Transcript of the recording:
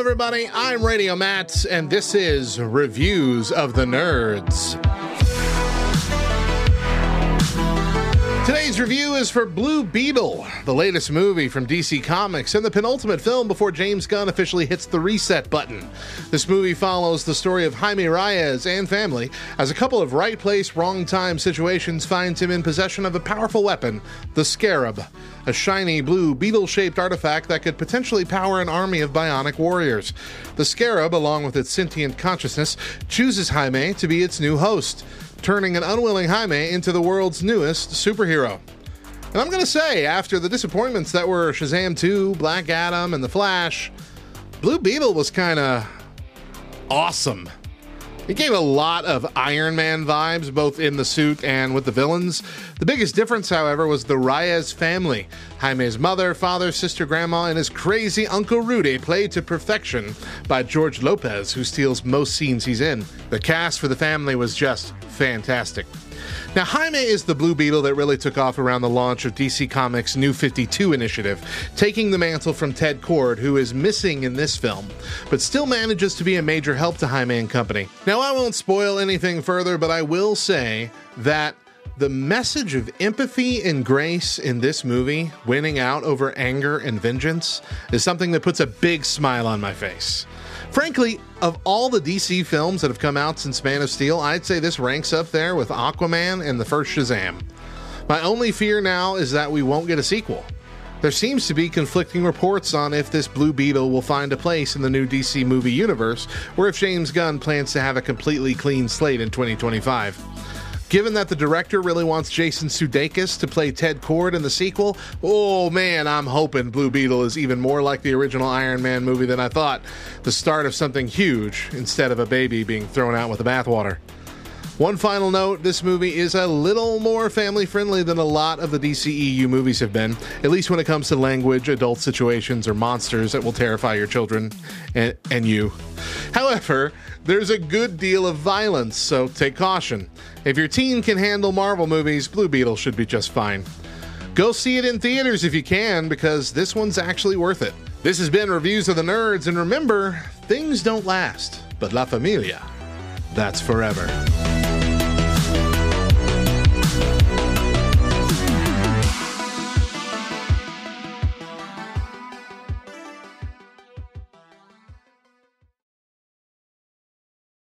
everybody. I'm Radio Matt, and this is Reviews of the Nerds. Today's review is for Blue Beetle, the latest movie from DC Comics and the penultimate film before James Gunn officially hits the reset button. This movie follows the story of Jaime Reyes and family as a couple of right place, wrong time situations finds him in possession of a powerful weapon, the Scarab, a shiny blue beetle shaped artifact that could potentially power an army of bionic warriors. The Scarab, along with its sentient consciousness, chooses Jaime to be its new host turning an unwilling Jaime into the world's newest superhero. And I'm going to say, after the disappointments that were Shazam 2, Black Adam, and The Flash, Blue Beetle was kind of awesome. It gave a lot of Iron Man vibes, both in the suit and with the villains. The biggest difference, however, was the Reyes family. Jaime's mother, father, sister, grandma, and his crazy Uncle Rudy, played to perfection by George Lopez, who steals most scenes he's in. The cast for the family was just fantastic. Now, Jaime is the Blue Beetle that really took off around the launch of DC Comics' New 52 initiative, taking the mantle from Ted Kord, who is missing in this film, but still manages to be a major help to Jaime and company. Now, I won't spoil anything further, but I will say that the message of empathy and grace in this movie, winning out over anger and vengeance, is something that puts a big smile on my face. Frankly, of all the DC films that have come out since Man of Steel, I'd say this ranks up there with Aquaman and the first Shazam. My only fear now is that we won't get a sequel. There seems to be conflicting reports on if this Blue Beetle will find a place in the new DC movie universe, or if James Gunn plans to have a completely clean slate in 2025. Given that the director really wants Jason Sudeikis to play Ted Kord in the sequel, oh man, I'm hoping Blue Beetle is even more like the original Iron Man movie than I thought. The start of something huge instead of a baby being thrown out with the bathwater. One final note this movie is a little more family friendly than a lot of the DCEU movies have been, at least when it comes to language, adult situations, or monsters that will terrify your children and, and you. However, there's a good deal of violence, so take caution. If your teen can handle Marvel movies, Blue Beetle should be just fine. Go see it in theaters if you can, because this one's actually worth it. This has been Reviews of the Nerds, and remember, things don't last, but La Familia, that's forever.